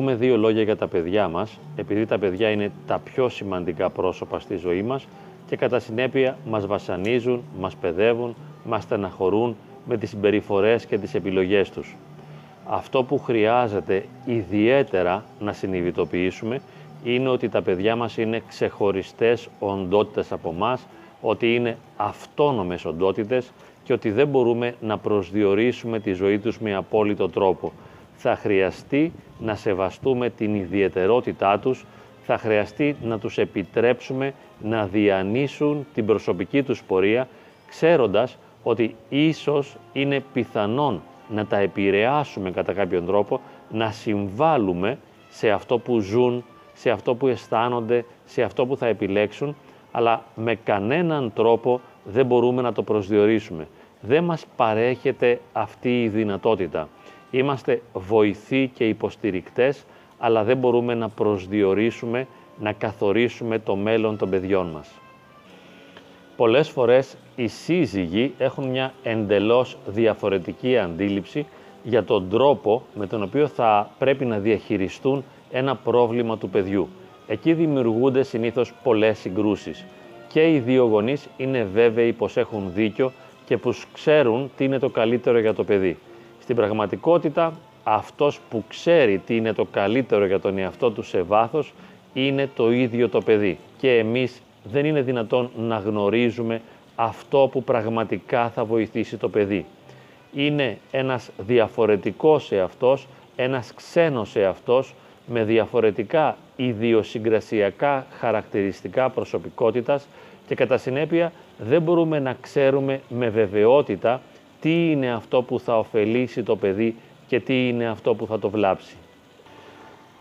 πούμε δύο λόγια για τα παιδιά μας, επειδή τα παιδιά είναι τα πιο σημαντικά πρόσωπα στη ζωή μας και κατά συνέπεια μας βασανίζουν, μας παιδεύουν, μας στεναχωρούν με τις συμπεριφορές και τις επιλογές τους. Αυτό που χρειάζεται ιδιαίτερα να συνειδητοποιήσουμε είναι ότι τα παιδιά μας είναι ξεχωριστές οντότητες από μας, ότι είναι αυτόνομες οντότητες και ότι δεν μπορούμε να προσδιορίσουμε τη ζωή τους με απόλυτο τρόπο. Θα χρειαστεί να σεβαστούμε την ιδιαιτερότητά τους, θα χρειαστεί να τους επιτρέψουμε να διανύσουν την προσωπική τους πορεία, ξέροντας ότι ίσως είναι πιθανόν να τα επηρεάσουμε κατά κάποιον τρόπο, να συμβάλλουμε σε αυτό που ζουν, σε αυτό που αισθάνονται, σε αυτό που θα επιλέξουν, αλλά με κανέναν τρόπο δεν μπορούμε να το προσδιορίσουμε. Δεν μας παρέχεται αυτή η δυνατότητα. Είμαστε βοηθοί και υποστηρικτές, αλλά δεν μπορούμε να προσδιορίσουμε, να καθορίσουμε το μέλλον των παιδιών μας. Πολλές φορές οι σύζυγοι έχουν μια εντελώς διαφορετική αντίληψη για τον τρόπο με τον οποίο θα πρέπει να διαχειριστούν ένα πρόβλημα του παιδιού. Εκεί δημιουργούνται συνήθως πολλές συγκρούσεις και οι δύο γονείς είναι βέβαιοι πως έχουν δίκιο και πως ξέρουν τι είναι το καλύτερο για το παιδί. Στην πραγματικότητα αυτός που ξέρει τι είναι το καλύτερο για τον εαυτό του σε βάθος είναι το ίδιο το παιδί και εμείς δεν είναι δυνατόν να γνωρίζουμε αυτό που πραγματικά θα βοηθήσει το παιδί. Είναι ένας διαφορετικός εαυτός, ένας ξένος εαυτός με διαφορετικά ιδιοσυγκρασιακά χαρακτηριστικά προσωπικότητας και κατά συνέπεια δεν μπορούμε να ξέρουμε με βεβαιότητα τι είναι αυτό που θα ωφελήσει το παιδί και τι είναι αυτό που θα το βλάψει;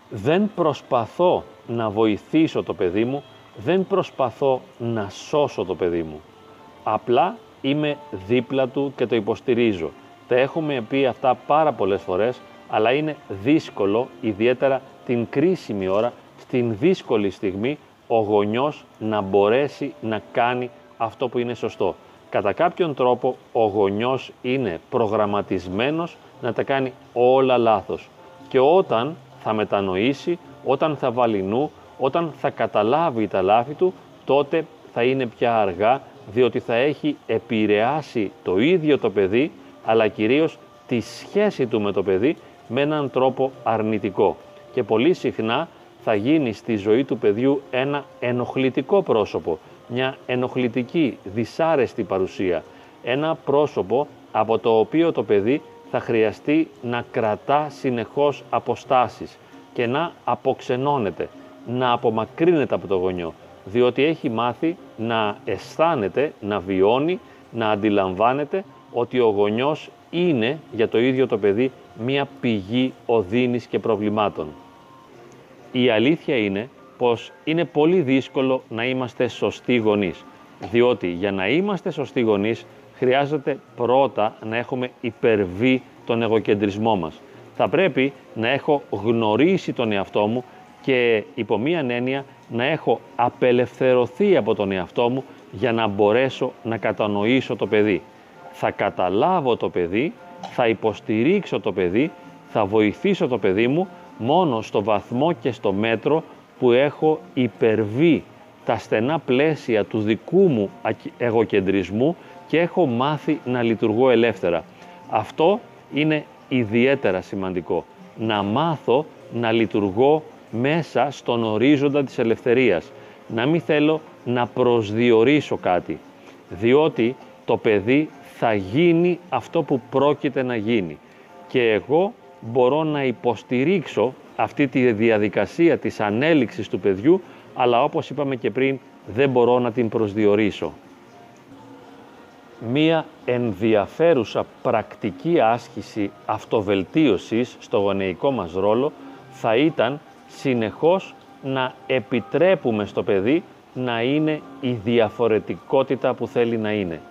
Δεν προσπαθώ να βοηθήσω το παιδί μου, δεν προσπαθώ να σώσω το παιδί μου. Απλά είμαι δίπλα του και το υποστηρίζω. Τα έχουμε πει αυτά πάρα πολλές φορές, αλλά είναι δύσκολο, ιδιαίτερα την κρίσιμη ώρα, στην δύσκολη στιγμή, ο γονιός να μπορέσει να κάνει αυτό που είναι σωστό. Κατά κάποιον τρόπο ο γονιός είναι προγραμματισμένος να τα κάνει όλα λάθος. Και όταν θα μετανοήσει, όταν θα βάλει νου, όταν θα καταλάβει τα λάθη του, τότε θα είναι πια αργά, διότι θα έχει επηρεάσει το ίδιο το παιδί, αλλά κυρίως τη σχέση του με το παιδί με έναν τρόπο αρνητικό. Και πολύ συχνά θα γίνει στη ζωή του παιδιού ένα ενοχλητικό πρόσωπο, μια ενοχλητική, δυσάρεστη παρουσία. Ένα πρόσωπο από το οποίο το παιδί θα χρειαστεί να κρατά συνεχώς αποστάσεις και να αποξενώνεται, να απομακρύνεται από το γονιό, διότι έχει μάθει να αισθάνεται, να βιώνει, να αντιλαμβάνεται ότι ο γονιός είναι για το ίδιο το παιδί μία πηγή οδύνης και προβλημάτων. Η αλήθεια είναι πως είναι πολύ δύσκολο να είμαστε σωστοί γονείς, διότι για να είμαστε σωστοί γονείς χρειάζεται πρώτα να έχουμε υπερβεί τον εγωκεντρισμό μας. Θα πρέπει να έχω γνωρίσει τον εαυτό μου και υπό μία έννοια να έχω απελευθερωθεί από τον εαυτό μου για να μπορέσω να κατανοήσω το παιδί. Θα καταλάβω το παιδί, θα υποστηρίξω το παιδί, θα βοηθήσω το παιδί μου μόνο στο βαθμό και στο μέτρο που έχω υπερβεί τα στενά πλαίσια τους δικού μου εγωκεντρισμού και έχω μάθει να λειτουργώ ελεύθερα. Αυτό είναι ιδιαίτερα σημαντικό. Να μάθω να λειτουργώ μέσα στον ορίζοντα της ελευθερίας. Να μην θέλω να προσδιορίσω κάτι, διότι το παιδί θα γίνει αυτό που πρόκειται να γίνει. Και εγώ μπορώ να υποστηρίξω αυτή τη διαδικασία της ανέλυξης του παιδιού, αλλά όπως είπαμε και πριν, δεν μπορώ να την προσδιορίσω. Μία ενδιαφέρουσα πρακτική άσκηση αυτοβελτίωσης στο γονεϊκό μας ρόλο θα ήταν συνεχώς να επιτρέπουμε στο παιδί να είναι η διαφορετικότητα που θέλει να είναι.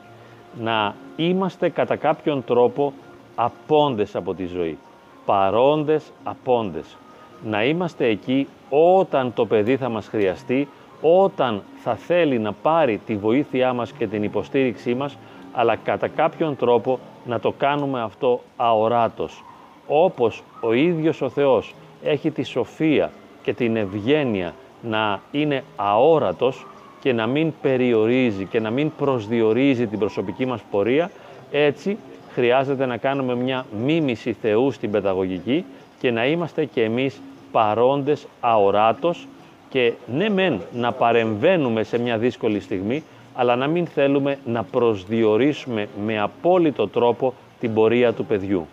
Να είμαστε κατά κάποιον τρόπο απόντες από τη ζωή. Παρόντες απόντες να είμαστε εκεί όταν το παιδί θα μας χρειαστεί, όταν θα θέλει να πάρει τη βοήθειά μας και την υποστήριξή μας, αλλά κατά κάποιον τρόπο να το κάνουμε αυτό αοράτος. Όπως ο ίδιος ο Θεός έχει τη σοφία και την ευγένεια να είναι αόρατος και να μην περιορίζει και να μην προσδιορίζει την προσωπική μας πορεία, έτσι χρειάζεται να κάνουμε μια μίμηση Θεού στην παιδαγωγική και να είμαστε και εμείς παρόντες αοράτος και ναι μεν να παρεμβαίνουμε σε μια δύσκολη στιγμή, αλλά να μην θέλουμε να προσδιορίσουμε με απόλυτο τρόπο την πορεία του παιδιού.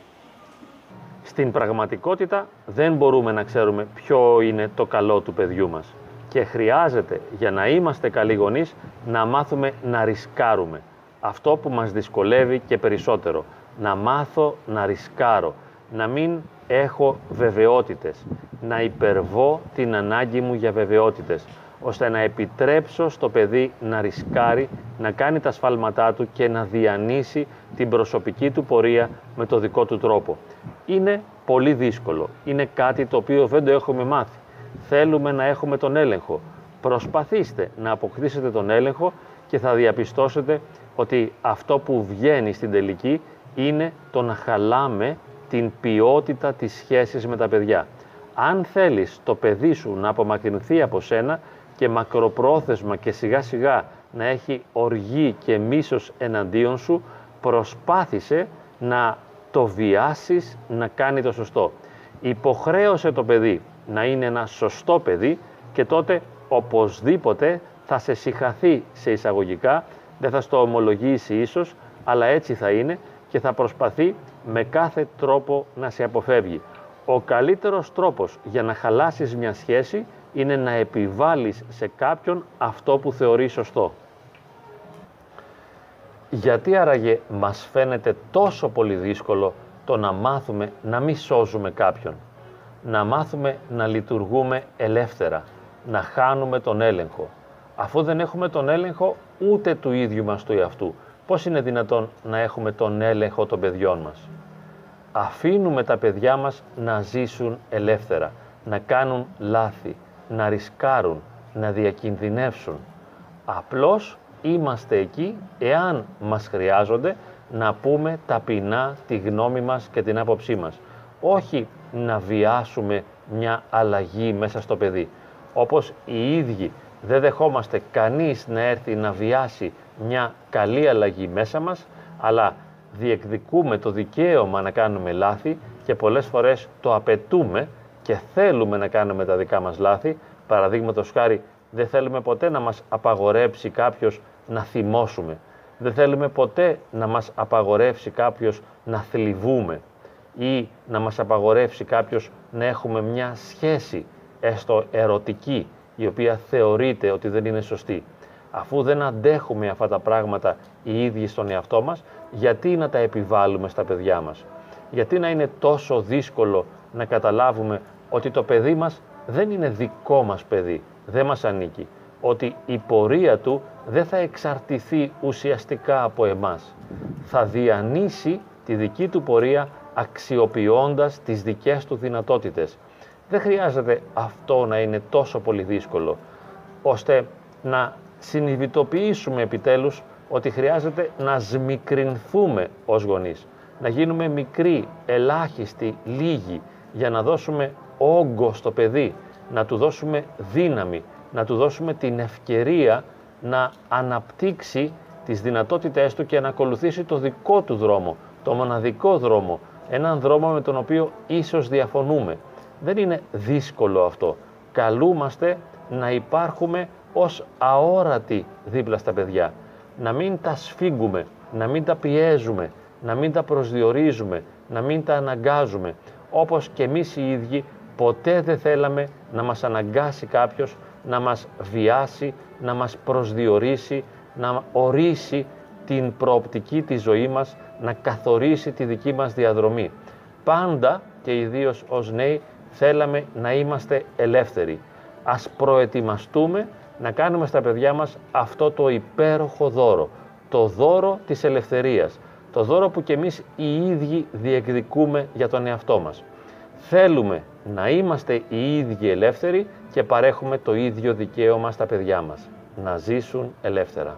Στην πραγματικότητα δεν μπορούμε να ξέρουμε ποιο είναι το καλό του παιδιού μας και χρειάζεται για να είμαστε καλοί γονείς να μάθουμε να ρισκάρουμε. Αυτό που μας δυσκολεύει και περισσότερο. Να μάθω να ρισκάρω. Να μην έχω βεβαιότητες. Να υπερβώ την ανάγκη μου για βεβαιότητες ώστε να επιτρέψω στο παιδί να ρισκάρει, να κάνει τα σφάλματά του και να διανύσει την προσωπική του πορεία με το δικό του τρόπο. Είναι πολύ δύσκολο. Είναι κάτι το οποίο δεν το έχουμε μάθει. Θέλουμε να έχουμε τον έλεγχο. Προσπαθήστε να αποκτήσετε τον έλεγχο και θα διαπιστώσετε ότι αυτό που βγαίνει στην τελική είναι το να χαλάμε την ποιότητα της σχέσης με τα παιδιά. Αν θέλεις το παιδί σου να απομακρυνθεί από σένα, και μακροπρόθεσμα και σιγά σιγά να έχει οργή και μίσος εναντίον σου, προσπάθησε να το βιάσεις να κάνει το σωστό. Υποχρέωσε το παιδί να είναι ένα σωστό παιδί και τότε οπωσδήποτε θα σε συχαθεί σε εισαγωγικά, δεν θα στο ομολογήσει ίσως, αλλά έτσι θα είναι και θα προσπαθεί με κάθε τρόπο να σε αποφεύγει. Ο καλύτερος τρόπος για να χαλάσεις μια σχέση είναι να επιβάλλεις σε κάποιον αυτό που θεωρείς σωστό. Γιατί άραγε μας φαίνεται τόσο πολύ δύσκολο το να μάθουμε να μην σώζουμε κάποιον, να μάθουμε να λειτουργούμε ελεύθερα, να χάνουμε τον έλεγχο. Αφού δεν έχουμε τον έλεγχο ούτε του ίδιου μας του εαυτού, πώς είναι δυνατόν να έχουμε τον έλεγχο των παιδιών μας; Αφήνουμε τα παιδιά μας να ζήσουν ελεύθερα, να κάνουν λάθη, να ρισκάρουν, να διακινδυνεύσουν. Απλώς είμαστε εκεί εάν μας χρειάζονται να πούμε ταπεινά τη γνώμη μας και την άποψή μας. Όχι να βιάσουμε μια αλλαγή μέσα στο παιδί. Όπως οι ίδιοι δεν δεχόμαστε κανείς να έρθει να βιάσει μια καλή αλλαγή μέσα μας, αλλά διεκδικούμε το δικαίωμα να κάνουμε λάθη και πολλές φορές το απαιτούμε και θέλουμε να κάνουμε τα δικά μας λάθη, παραδείγματος χάρη δεν θέλουμε ποτέ να μας απαγορέψει κάποιος να θυμώσουμε. Δεν θέλουμε ποτέ να μας απαγορεύσει κάποιος να θλιβούμε ή να μας απαγορεύσει κάποιος να έχουμε μια σχέση έστω ερωτική η οποία θεωρείται ότι δεν είναι σωστή. Αφού δεν αντέχουμε αυτά τα πράγματα οι ίδιοι στον εαυτό μας, γιατί να τα επιβάλλουμε στα παιδιά μας; Γιατί να είναι τόσο δύσκολο να καταλάβουμε ότι το παιδί μας δεν είναι δικό μας παιδί, δεν μας ανήκει. Ότι η πορεία του δεν θα εξαρτηθεί ουσιαστικά από εμάς. Θα διανύσει τη δική του πορεία αξιοποιώντας τις δικές του δυνατότητες. Δεν χρειάζεται αυτό να είναι τόσο πολύ δύσκολο, ώστε να συνειδητοποιήσουμε επιτέλους ότι χρειάζεται να σμικρινθούμε ως γονείς, να γίνουμε μικροί, ελάχιστοι, λίγοι, για να δώσουμε όγκο στο παιδί, να του δώσουμε δύναμη, να του δώσουμε την ευκαιρία να αναπτύξει τις δυνατότητές του και να ακολουθήσει το δικό του δρόμο, το μοναδικό δρόμο, έναν δρόμο με τον οποίο ίσως διαφωνούμε. Δεν είναι δύσκολο αυτό. Καλούμαστε να υπάρχουμε ως αόρατοι δίπλα στα παιδιά. Να μην τα σφίγγουμε, να μην τα πιέζουμε, να μην τα προσδιορίζουμε, να μην τα αναγκάζουμε, όπως και εμείς οι ίδιοι Ποτέ δεν θέλαμε να μας αναγκάσει κάποιος, να μας βιάσει, να μας προσδιορίσει, να ορίσει την προοπτική της ζωή μας, να καθορίσει τη δική μας διαδρομή. Πάντα και ιδίως ως νέοι θέλαμε να είμαστε ελεύθεροι. Ας προετοιμαστούμε να κάνουμε στα παιδιά μας αυτό το υπέροχο δώρο, το δώρο της ελευθερίας, το δώρο που και εμείς οι ίδιοι διεκδικούμε για τον εαυτό μας. Θέλουμε να είμαστε οι ίδιοι ελεύθεροι και παρέχουμε το ίδιο δικαίωμα στα παιδιά μας, να ζήσουν ελεύθερα.